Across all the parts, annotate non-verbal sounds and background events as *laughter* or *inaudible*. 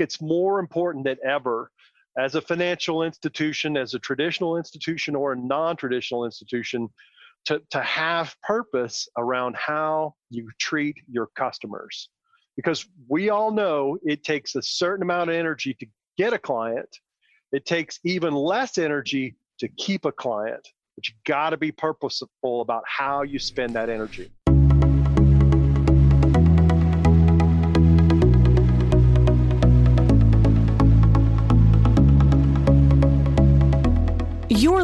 it's more important than ever as a financial institution, as a traditional institution or a non traditional institution, to, to have purpose around how you treat your customers. Because we all know it takes a certain amount of energy to get a client, it takes even less energy to keep a client. But you got to be purposeful about how you spend that energy.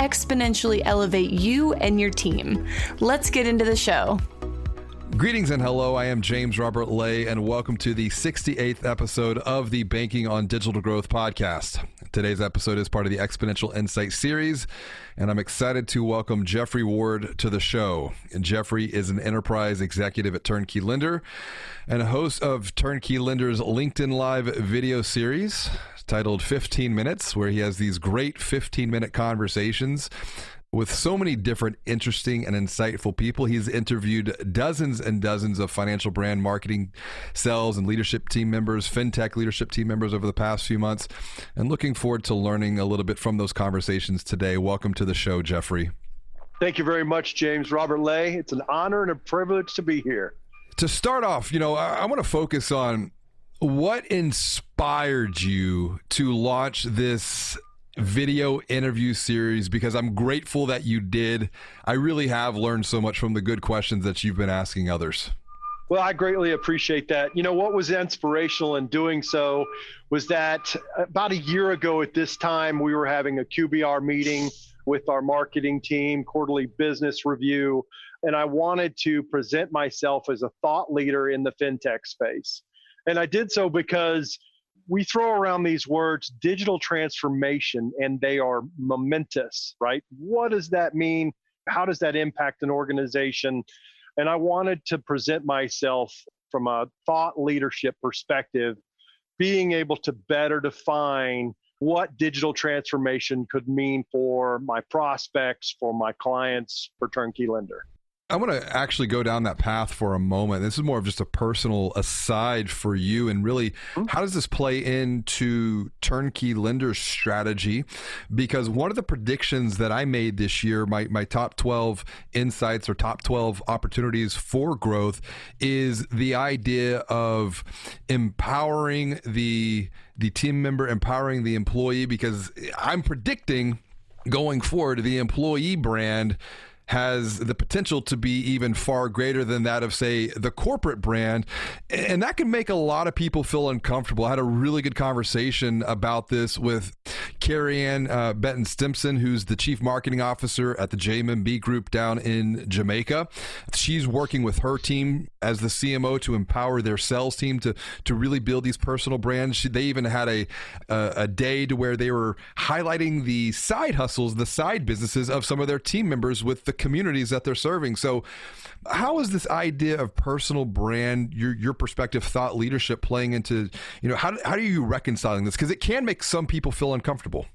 exponentially elevate you and your team. Let's get into the show. Greetings and hello. I am James Robert Lay, and welcome to the 68th episode of the Banking on Digital Growth podcast. Today's episode is part of the Exponential Insight series, and I'm excited to welcome Jeffrey Ward to the show. And Jeffrey is an enterprise executive at Turnkey Lender and a host of Turnkey Lender's LinkedIn Live video series titled 15 Minutes, where he has these great 15 minute conversations with so many different interesting and insightful people. He's interviewed dozens and dozens of financial brand marketing, sales, and leadership team members, fintech leadership team members over the past few months, and looking forward to learning a little bit from those conversations today. Welcome to the show, Jeffrey. Thank you very much, James Robert Lay. It's an honor and a privilege to be here. To start off, you know, I, I want to focus on what inspired you to launch this video interview series because I'm grateful that you did. I really have learned so much from the good questions that you've been asking others. Well, I greatly appreciate that. You know, what was inspirational in doing so was that uh, about a year ago at this time, we were having a QBR meeting with our marketing team, quarterly business review, and I wanted to present myself as a thought leader in the fintech space. And I did so because we throw around these words digital transformation and they are momentous, right? What does that mean? How does that impact an organization? And I wanted to present myself from a thought leadership perspective, being able to better define what digital transformation could mean for my prospects, for my clients, for Turnkey Lender. I want to actually go down that path for a moment. This is more of just a personal aside for you. And really, mm-hmm. how does this play into turnkey lender strategy? Because one of the predictions that I made this year, my, my top 12 insights or top 12 opportunities for growth, is the idea of empowering the the team member, empowering the employee, because I'm predicting going forward the employee brand has the potential to be even far greater than that of, say, the corporate brand. And that can make a lot of people feel uncomfortable. I had a really good conversation about this with Carrie Ann uh, Benton Stimson, who's the chief marketing officer at the JMB Group down in Jamaica. She's working with her team as the CMO to empower their sales team to, to really build these personal brands. She, they even had a, a, a day to where they were highlighting the side hustles, the side businesses of some of their team members with the communities that they're serving. So, how is this idea of personal brand, your your perspective, thought leadership playing into you know how how are you reconciling this? Because it can make some people feel uncomfortable.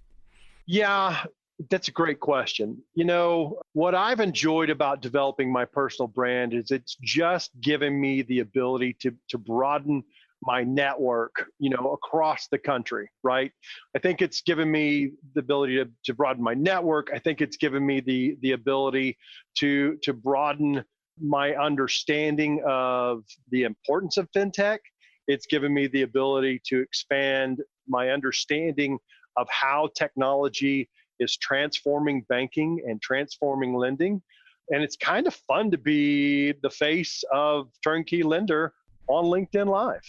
Yeah, that's a great question. You know, what I've enjoyed about developing my personal brand is it's just given me the ability to to broaden my network, you know, across the country, right? I think it's given me the ability to, to broaden my network. I think it's given me the the ability to to broaden my understanding of the importance of fintech. It's given me the ability to expand my understanding of how technology is transforming banking and transforming lending. And it's kind of fun to be the face of Turnkey Lender on LinkedIn Live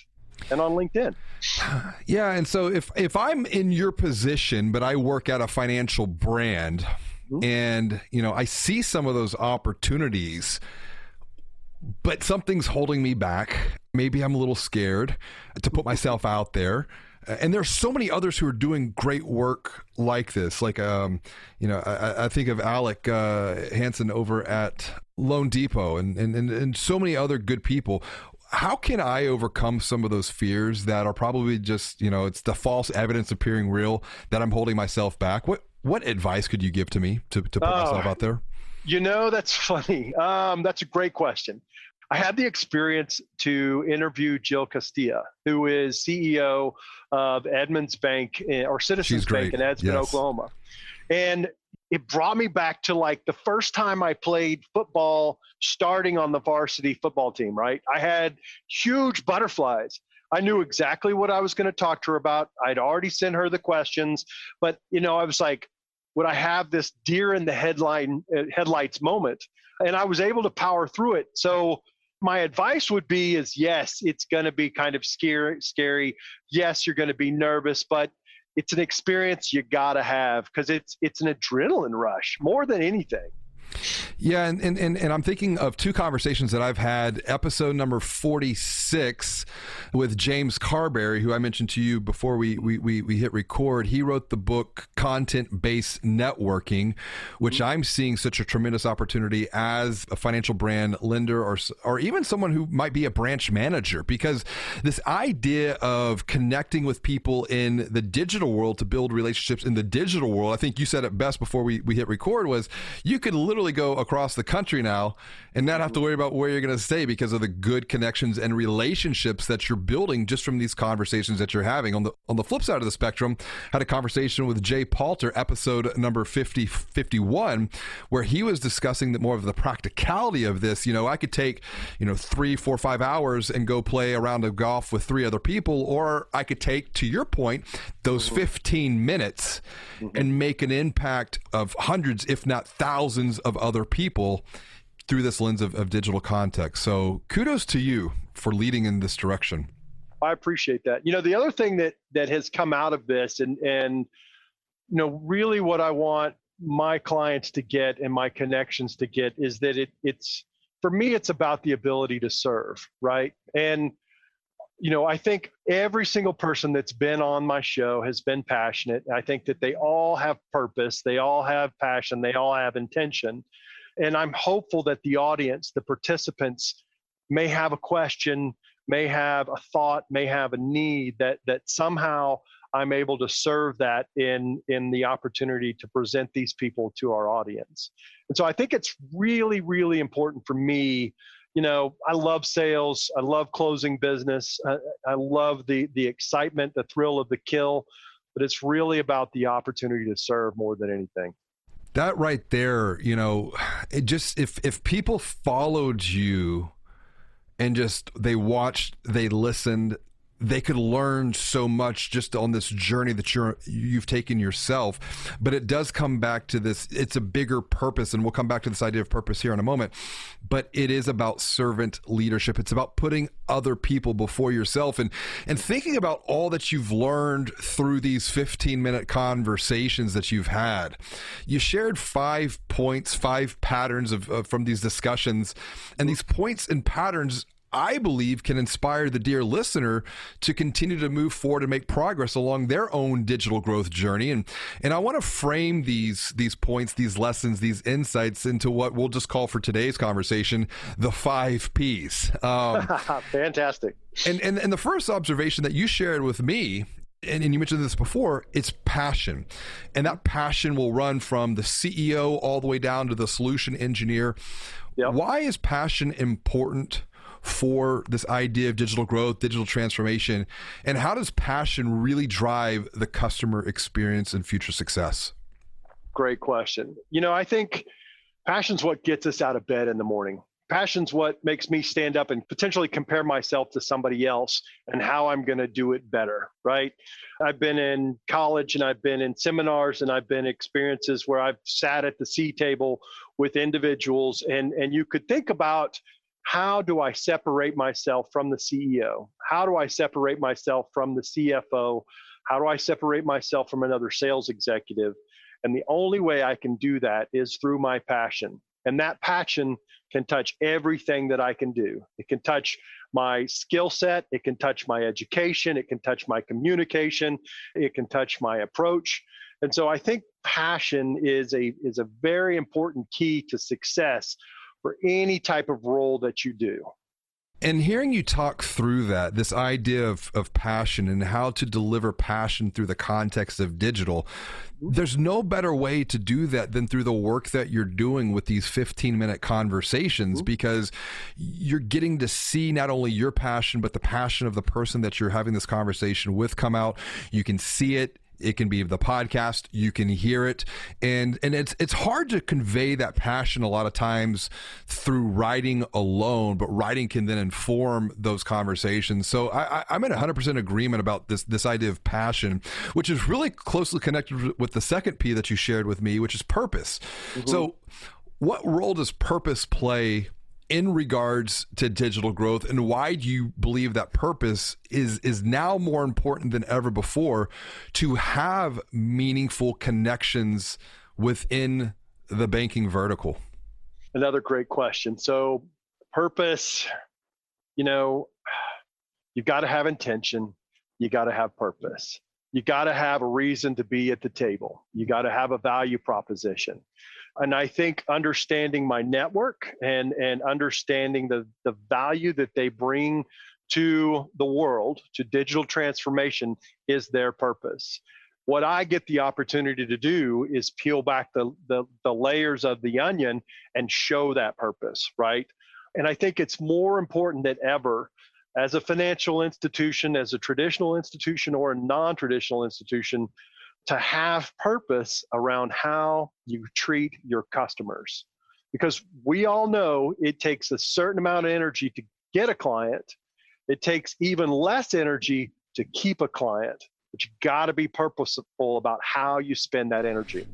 and on LinkedIn. Yeah, and so if if I'm in your position, but I work at a financial brand, mm-hmm. and you know I see some of those opportunities, but something's holding me back. Maybe I'm a little scared to put myself out there. and there's so many others who are doing great work like this. Like, um, you know, I, I think of Alec uh, Hansen over at loanDepot, and, and and and so many other good people. How can I overcome some of those fears that are probably just, you know, it's the false evidence appearing real that I'm holding myself back? What what advice could you give to me to, to put oh, myself out there? You know, that's *laughs* funny. Um, that's a great question. I had the experience to interview Jill Castilla, who is CEO of Edmonds Bank eh, or Citizens Bank in Edmonds, yes. Oklahoma. And it brought me back to like the first time I played football starting on the varsity football team, right? I had huge butterflies. I knew exactly what I was going to talk to her about. I'd already sent her the questions, but you know, I was like, would I have this deer in the headline uh, headlights moment? And I was able to power through it. So my advice would be is yes, it's going to be kind of scary scary. Yes, you're going to be nervous, but it's an experience you got to have because it's it's an adrenaline rush more than anything. Yeah, and, and, and, I'm thinking of two conversations that I've had. Episode number 46 with James Carbary, who I mentioned to you before we, we, we, we hit record. He wrote the book Content Based Networking, which mm-hmm. I'm seeing such a tremendous opportunity as a financial brand lender or, or even someone who might be a branch manager, because this idea of connecting with people in the digital world to build relationships in the digital world, I think you said it best before we, we hit record, was you could literally literally go across the country now and not have to worry about where you're going to stay because of the good connections and relationships that you're building just from these conversations that you're having. On the on the flip side of the spectrum, had a conversation with Jay Palter, episode number 50, 51, where he was discussing the, more of the practicality of this. You know, I could take, you know, three, four, five hours and go play a round of golf with three other people, or I could take, to your point, those mm-hmm. 15 minutes mm-hmm. and make an impact of hundreds, if not thousands of other people through this lens of, of digital context. So kudos to you for leading in this direction. I appreciate that. You know, the other thing that that has come out of this and and you know, really what I want my clients to get and my connections to get is that it it's for me it's about the ability to serve, right? And you know, I think every single person that's been on my show has been passionate. I think that they all have purpose, they all have passion, they all have intention. And I'm hopeful that the audience, the participants, may have a question, may have a thought, may have a need that that somehow I'm able to serve that in in the opportunity to present these people to our audience. And so I think it's really, really important for me you know, I love sales. I love closing business. I, I, love the the excitement, the thrill of the kill, but it's really about the opportunity to serve more than anything. That right there, you know, it just if if people followed you and just they watched, they listened, they could learn so much just on this journey that you're you've taken yourself. But it does come back to this it's a bigger purpose and we'll come back to this idea of purpose here in a moment. But it is about servant leadership. It's about putting other people before yourself and and thinking about all that you've learned through these 15 minute conversations that you've had. You shared five points five patterns of, of from these discussions and these points and patterns I believe can inspire the dear listener to continue to move forward and make progress along their own digital growth journey. And and I want to frame these these points, these lessons, these insights into what we'll just call for today's conversation the five P's. Um, *laughs* Fantastic. And, and and the first observation that you shared with me and, and, you mentioned this before, it's passion. And that passion will run from the CEO all the way down to the solution engineer. Yep. Why is passion important for this idea of digital growth, digital transformation, and how does passion really drive the customer experience and future success? Great question. You know, I think passion's what gets us out of bed in the morning. Passion's what makes me stand up and potentially compare myself to somebody else and how I'm going to do it better, right? I've been in college and I've been in seminars and I've been experiences where I've sat at the C table with individuals and and you could think about how do I separate myself from the CEO? How do I separate myself from the CFO? How do I separate myself from another sales executive? And the only way I can do that is through my passion. And that passion can touch everything that I can do. It can touch my skill set, it can touch my education, it can touch my communication, it can touch my approach. And so I think passion is a is a very important key to success for any type of role that you do. And hearing you talk through that, this idea of, of passion and how to deliver passion through the context of digital, mm-hmm. there's no better way to do that than through the work that you're doing with these 15 minute conversations mm-hmm. because you're getting to see not only your passion, but the passion of the person that you're having this conversation with come out. You can see it it can be the podcast. You can hear it. And and it's it's hard to convey that passion a lot of times through writing alone but writing can then inform those conversations. So I, I, am in 100% agreement about this this idea of passion which is really closely connected with the second p that you shared with me which is purpose. Mm-hmm. so what role does purpose play in regards to digital growth and why do you believe that purpose is is now more important than ever before to have meaningful connections within the banking vertical? Another great question. So purpose you know you got to have intention you got to have purpose. You got to have a reason to be at the table. You got to have a value proposition and I think understanding my network and and understanding the the value that they bring to the world to digital transformation is their purpose. What I get the opportunity to do is peel back the, the, the layers of the onion and show that purpose, right? And I think it's more important than ever as a financial institution, as a traditional institution or a non traditional institution, to have purpose around how you treat your customers. Because we all know it takes a certain amount of energy to get a client, it takes even less energy to keep a client. But you got to be purposeful about how you spend that energy.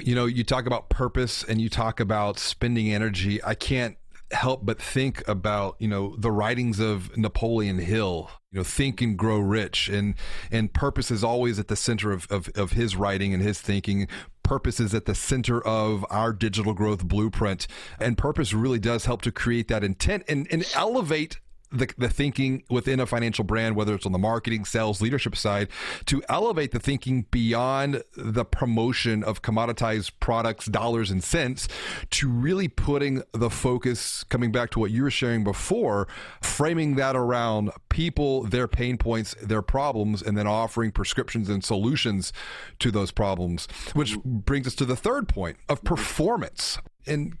You know, you talk about purpose and you talk about spending energy. I can't help but think about you know the writings of Napoleon Hill you know think and grow rich. And and purpose is always at the center of, of, of his writing and his thinking. Purpose is at the center of our digital growth blueprint. And purpose really does help to create that intent and, and elevate the, the thinking within a financial brand, whether it's on the marketing, sales, leadership side, to elevate the thinking beyond the promotion of commoditized products, dollars, and cents, to really putting the focus, coming back to what you were sharing before, framing that around people, their pain points, their problems, and then offering prescriptions and solutions to those problems, which brings us to the third point of mm-hmm. performance. And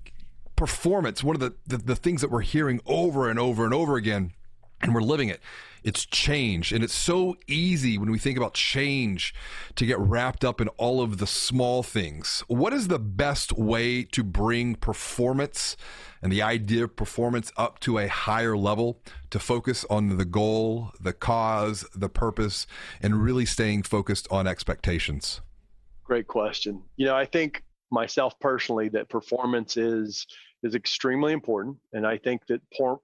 performance, one of the, the, the things that we're hearing over and over and over again, and we're living it. It's change. And it's so easy when we think about change to get wrapped up in all of the small things. What is the best way to bring performance and the idea of performance up to a higher level to focus on the goal, the cause, the purpose, and really staying focused on expectations? Great question. You know, I think myself personally that performance is is extremely important. And i think that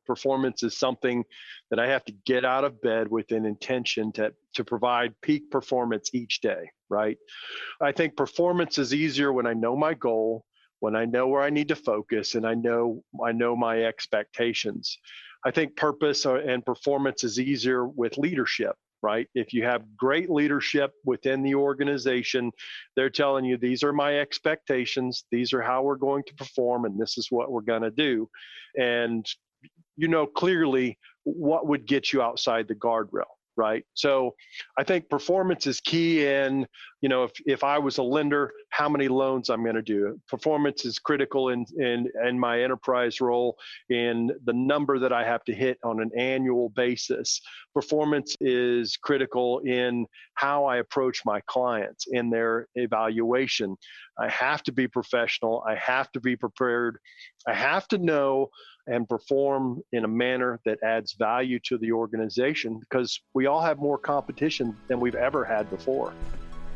performance is something that i have to get out of bed with an intention to to provide peak performance each day right? I think performance is easier when i know my goal when i know where i need to focus and i know i know my expectations. I think purpose uh, and performance is easier with leadership right? If you have great leadership within the organization, they're telling you these are my expectations, these are how we're going to perform, and this is what we're going to do. And you know clearly what would get you outside the guardrail right? So I think performance is key in, you know, if, if I was a lender, how many loans I'm going to do. Performance is critical in, in, in my enterprise role in the number that I have to hit on an annual basis. Performance is critical in how I approach my clients in their evaluation. I have to be professional. I have to be prepared. I have to know and perform in a manner that adds value to the organization because we all have more competition than we've ever had before.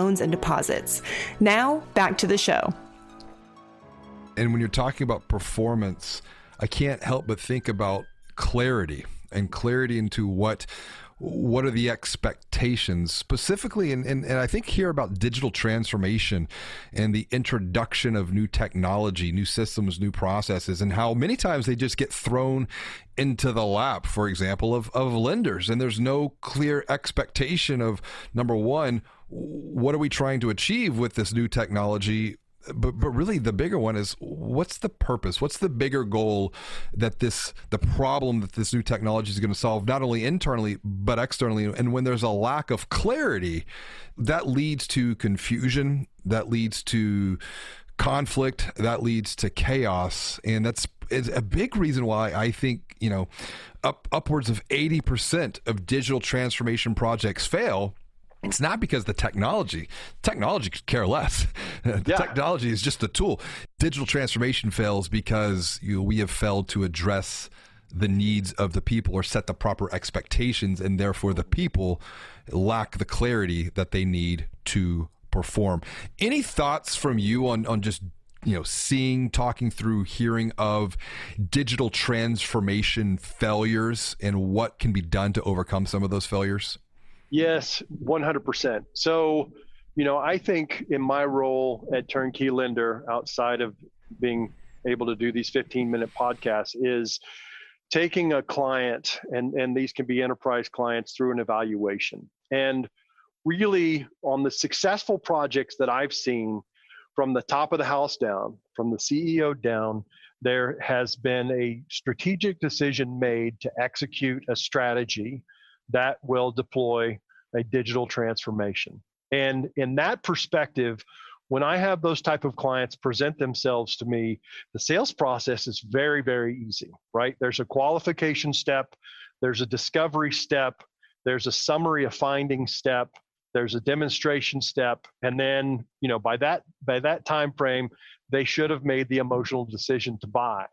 loans and deposits. Now, back to the show. And when you're talking about performance, I can't help but think about clarity and clarity into what what are the expectations specifically and, and, and i think here about digital transformation and the introduction of new technology new systems new processes and how many times they just get thrown into the lap for example of, of lenders and there's no clear expectation of number one what are we trying to achieve with this new technology? But but really the bigger one is what's the purpose? What's the bigger goal that this the problem that this new technology is going to solve not only internally but externally? And when there's a lack of clarity that leads to confusion that leads to conflict that leads to chaos. And that's a big reason why I think you know up upwards of 80% of digital transformation projects fail it's not because the technology technology could care less. *laughs* The yeah. technology is just a tool. Digital transformation fails because you know, we have failed to address the needs of the people or set the proper expectations and therefore the people lack the clarity that they need to perform. Any thoughts from you on on just you know seeing talking through hearing of digital transformation failures and what can be done to overcome some of those failures Yes, 100%. So, you know, I think in my role at Turnkey Lender, outside of being able to do these 15 minute podcasts, is taking a client, and, and these can be enterprise clients, through an evaluation. And really, on the successful projects that I've seen from the top of the house down, from the CEO down, there has been a strategic decision made to execute a strategy that will deploy a digital transformation. And in that perspective, when I have those type of clients present themselves to me, the sales process is very, very easy, right? There's a qualification step, there's a discovery step, there's a summary of finding step, there's a demonstration step, and then, you know, by that by that time frame, they should have made the emotional decision to buy.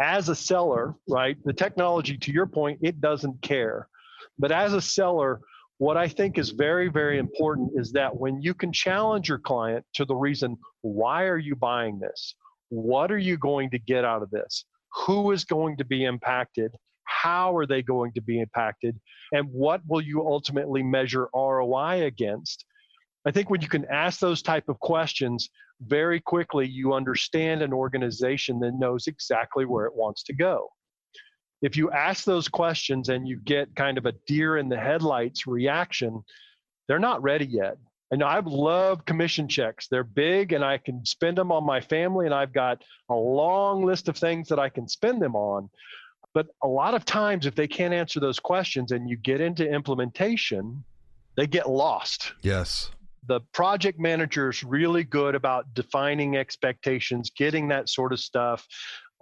As a seller, right, the technology to your point, it doesn't care. But as a seller, what I think is very, very important is that when you can challenge your client to the reason, why are you buying this? What are you going to get out of this? Who is going to be impacted? How are they going to be impacted? And what will you ultimately measure ROI against? I think when you can ask those type of questions, very quickly you understand an organization that knows exactly where it wants to go if you ask those questions and you get kind of a deer in the headlights reaction, they're not ready yet. And I love commission checks. They're big and I can spend them on my family, and I've got a long list of things that I can spend them on. But a lot of times, if they can't answer those questions and you get into implementation, they get lost. Yes. The project manager is really good about defining expectations, getting that sort of stuff,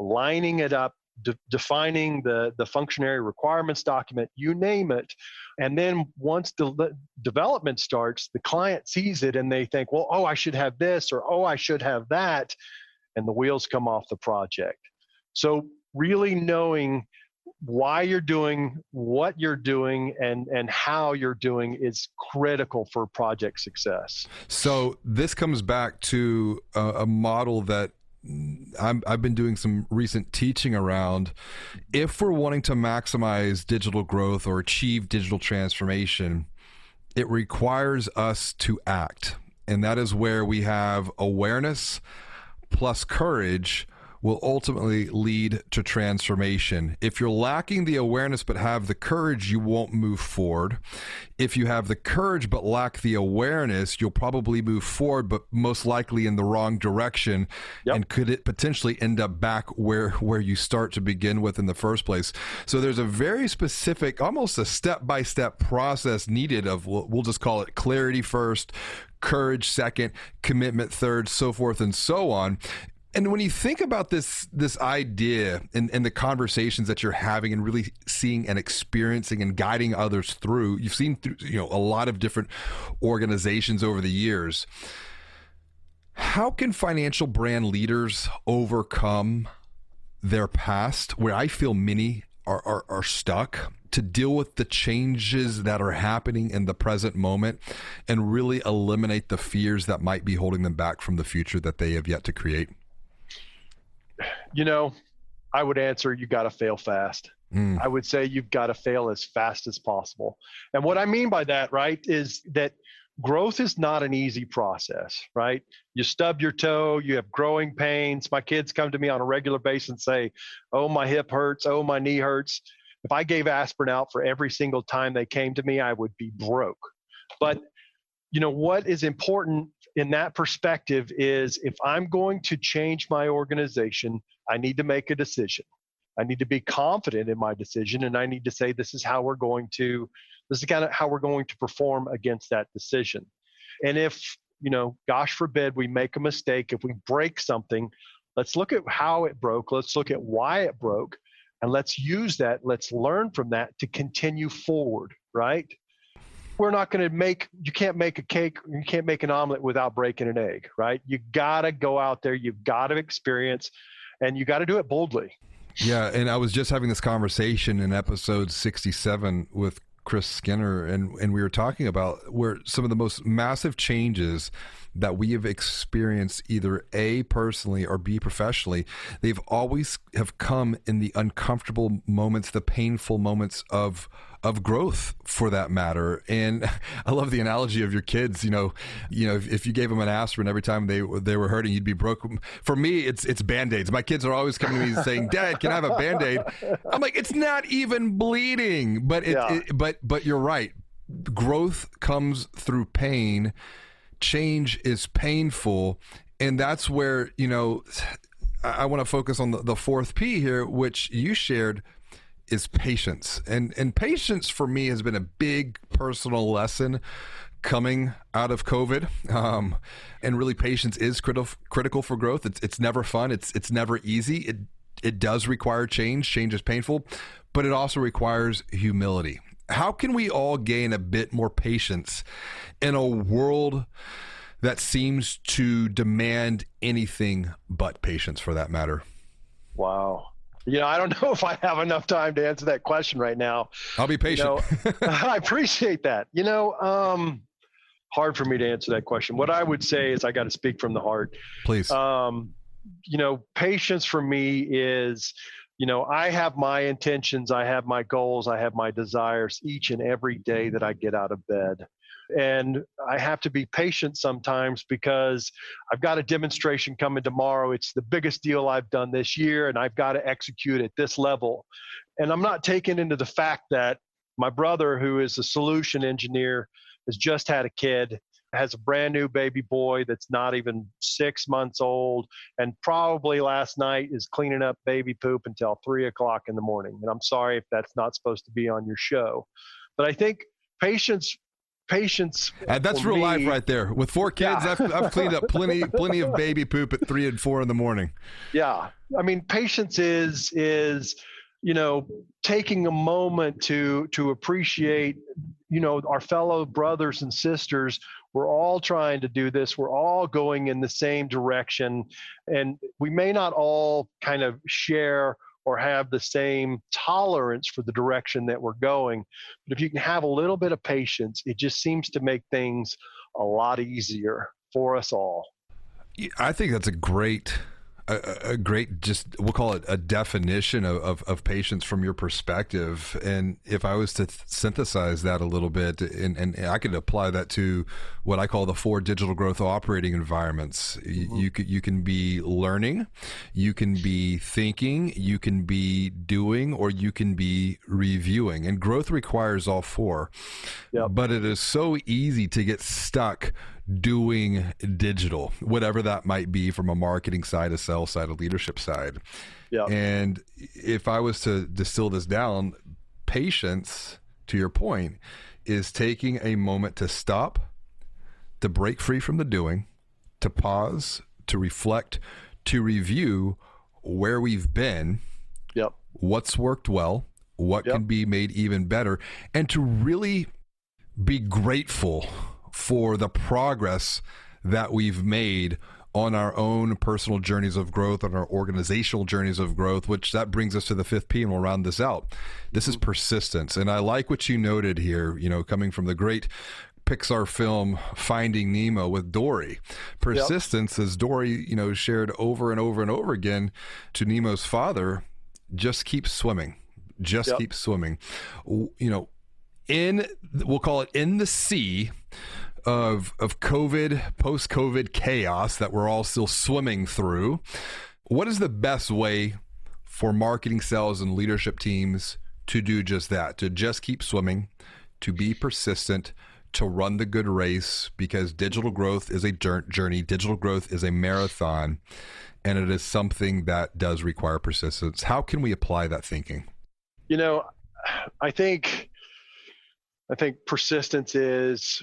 lining it up de- defining the, the functionary requirements document, you name it. And then once the development starts, the client sees it and they think, well, oh, I should have this or oh, I should have that. And the wheels come off the project. So, really knowing why you're doing what you're doing and and how you're doing is critical for project success so this comes back to a, a model that i have been doing some recent teaching around if we're wanting to maximize digital growth or achieve digital transformation, it requires us to act. and that is where we have awareness plus courage will ultimately lead to transformation. If you're lacking the awareness but have the courage, you won't move forward. If you have the courage but lack the awareness, you'll probably move forward, but most likely in the wrong direction. Yep. And could it potentially end up back where where you start to begin with in the first place? So there's a very specific, almost a step by step process needed of we'll just call it clarity first, courage second, commitment third, so forth and so on. And when you think about this this idea and, and the conversations that you're having and really seeing and experiencing and guiding others through, you've seen through, you know a lot of different organizations over the years. How can financial brand leaders overcome their past, where I feel many are, are, are stuck, to deal with the changes that are happening in the present moment and really eliminate the fears that might be holding them back from the future that they have yet to create? You know, I would answer you got to fail fast. Mm. I would say you've got to fail as fast as possible. And what I mean by that, right, is that growth is not an easy process, right? You stub your toe, you have growing pains. My kids come to me on a regular basis and say, Oh, my hip hurts. Oh, my knee hurts. If I gave aspirin out for every single time they came to me, I would be broke. But you know what is important in that perspective is if I'm going to change my organization, I need to make a decision. I need to be confident in my decision and I need to say this is how we're going to this is kind of how we're going to perform against that decision. And if, you know, gosh forbid we make a mistake, if we break something, let's look at how it broke, let's look at why it broke, and let's use that, let's learn from that to continue forward, right? We're not going to make you can't make a cake you can't make an omelet without breaking an egg right? You got to go out there you've got to experience and you got to do it boldly. Yeah and i was just having this conversation in episode 67 with chris skinner and and we were talking about where some of the most massive changes that we have experienced either a personally or b professionally they've always have come in the uncomfortable moments the painful moments of of growth for that matter. And *laughs* I love the analogy of your kids. You know, you know, if, if, you gave them an aspirin every time they they were hurting, you'd be broke. For me, it's it's band aids. My kids are always coming to me saying, "Dad, can I have a band aid?" I'm like, it's not even bleeding, but it, yeah. it but but you're right. Growth comes through pain. Change is painful, and that's where you know. I, I want to focus on the, the fourth P here, which you shared is patience. And and patience for me has been a big personal lesson coming out of COVID. Um, and really, patience is critical critical for growth. It's it's never fun. It's it's never easy. It it does require change. Change is painful, but it also requires humility. How can we all gain a bit more patience in a world that seems to demand anything but patience for that matter? Wow. You know, I don't *laughs* know if I have enough time to answer that question right now. I'll be patient. You know, *laughs* *laughs* I appreciate that. You know, um, hard for me to answer that question. What I would say is I got to speak from the heart. Please. Um, you know, patience for me is, you know, I have my intentions, I have my goals, I have my desires each and every day that I get out of bed and I have to be patient sometimes because I've got a demonstration coming tomorrow. It's the biggest deal I've done this year, and I've got to execute at this level. And I'm not taking into the fact that my brother, who is a solution engineer, has just had a kid, has a brand new baby boy that's not even six months old, and probably last night is cleaning up baby poop until three o'clock in the morning. And I'm sorry if that's not supposed to be on your show. But I think patience patience. And that's real me, life right there. With four kids, yeah. I've, I've, cleaned up plenty, *laughs* plenty of baby poop at three and four in the morning. Yeah, I mean, patience is is you know taking a moment to to appreciate you know our fellow brothers and sisters we're all trying to do this we're all going in the same direction and we may not all kind of share or have the same tolerance for the direction that we're going. But if you can have a little bit of patience, it just seems to make things a lot easier for us all. I think that's a great a, a, great just we'll call it a definition of, of, of, patience from your perspective and if i was to th- synthesize that a little bit and, and i could apply that to what i call the four digital growth operating environments mm-hmm. you, you, you can be learning you can be thinking you can be doing or you can be reviewing and growth requires all four yep. but it is so easy to get stuck doing digital, whatever that might be from a marketing side, a sales side, a leadership side. Yeah. And if I was to distill this down, patience, to your point, is taking a moment to stop, to break free from the doing, to pause, to reflect, to review where we've been, yep. what's worked well, what yep. can be made even better, and to really be grateful for the progress that we've made on our own personal journeys of growth, on our organizational journeys of growth, which that brings us to the fifth P, and we'll round this out. This is mm-hmm. persistence. And I like what you noted here, you know, coming from the great Pixar film Finding Nemo with Dory. Persistence, yep. as Dory, you know, shared over and over and over again to Nemo's father, just keep swimming. Just yep. keep swimming. You know, in we'll call it in the sea of of COVID, post COVID chaos that we're all still swimming through. What is the best way for marketing, sales, and leadership teams to do just that? To just keep swimming, to be persistent, to run the good race, because digital growth is a journey. Digital growth is a marathon, and it is something that does require persistence. How can we apply that thinking? You know, I think I think persistence is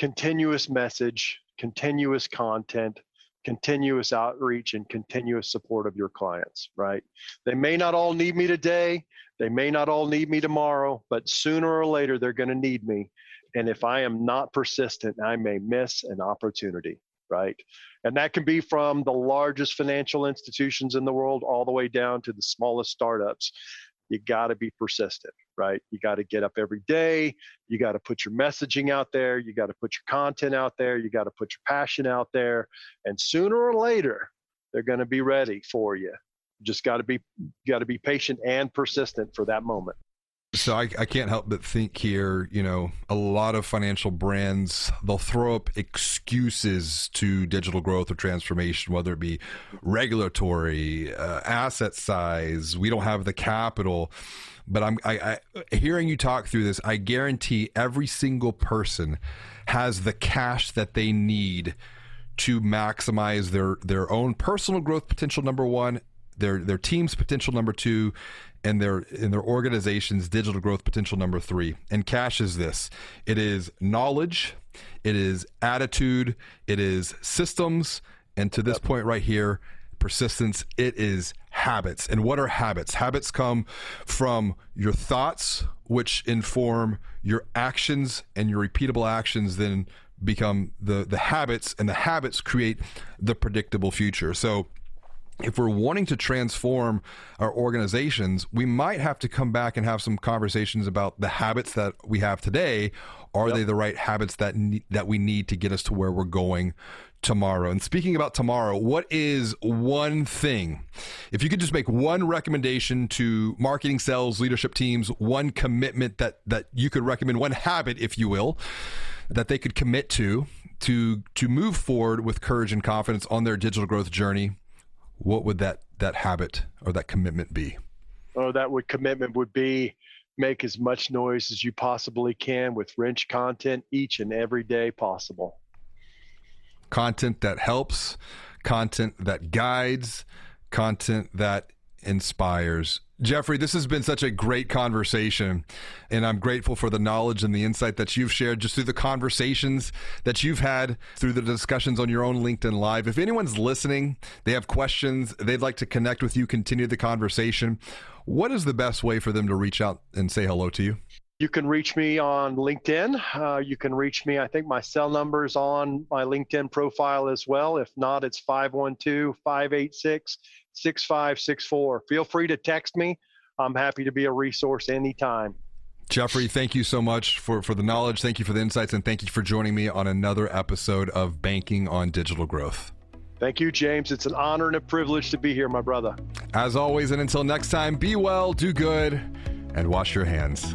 continuous message, continuous content, continuous outreach, and continuous support of your clients, right? They may not all need me today, they may not all need me tomorrow, but sooner or later they're going to need me. And if I am not persistent, I may miss an opportunity, right? And that can be from the largest financial institutions in the world all the way down to the smallest startups you got to be persistent, right? You got to get up every day. You got to put your messaging out there. You got to put your content out there. You got to put your passion out there. And sooner or later, they're going to be ready for you. Just got to be got to be patient and persistent for that moment. So I, I, can't help but think here, you know, a lot of financial brands, they'll throw up excuses to digital growth or transformation, whether it be regulatory, uh, asset size, we don't have the capital. But I'm I, I, hearing you talk through this, I guarantee every single person has the cash that they need to maximize their their own personal growth potential number one their their team's potential number two and their in their organization's digital growth potential number three. And cash is this: it is knowledge, it is attitude, it is systems, and to this yep. point right here, persistence. It is habits. And what are habits? Habits come from your thoughts, which inform your actions, and your repeatable actions then become the the habits, and the habits create the predictable future. So if we're wanting to transform our organizations, we might have to come back and have some conversations about the habits that we have today. Are yep. they the right habits that ne- that we need to get us to where we're going tomorrow? And speaking about tomorrow, what is one thing? If you could just make one recommendation to marketing, sales, leadership teams, one commitment that that you could recommend, one habit, if you will, that they could commit to to to move forward with courage and confidence on their digital growth journey what would that that habit or that commitment be? Oh, that would commitment would be make as much noise as you possibly can with rich content each and every day possible. Content that helps, content that guides, content that inspires. Jeffrey, this has been such a great conversation, and I'm grateful for the knowledge and the insight that you've shared just through the conversations that you've had through the discussions on your own LinkedIn Live. If anyone's listening, they have questions, they'd like to connect with you, continue the conversation, what is the best way for them to reach out and say hello to you? You can reach me on LinkedIn. Uh, you can reach me, I think my cell number is on my LinkedIn profile as well. If not, it's 512 586 6564. Feel free to text me. I'm happy to be a resource anytime. Jeffrey, thank you so much for, for the knowledge. Thank you for the insights. And thank you for joining me on another episode of Banking on Digital Growth. Thank you, James. It's an honor and a privilege to be here, my brother. As always, and until next time, be well, do good, and wash your hands.